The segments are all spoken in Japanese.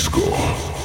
Disco.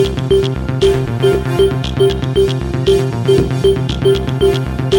Thank you.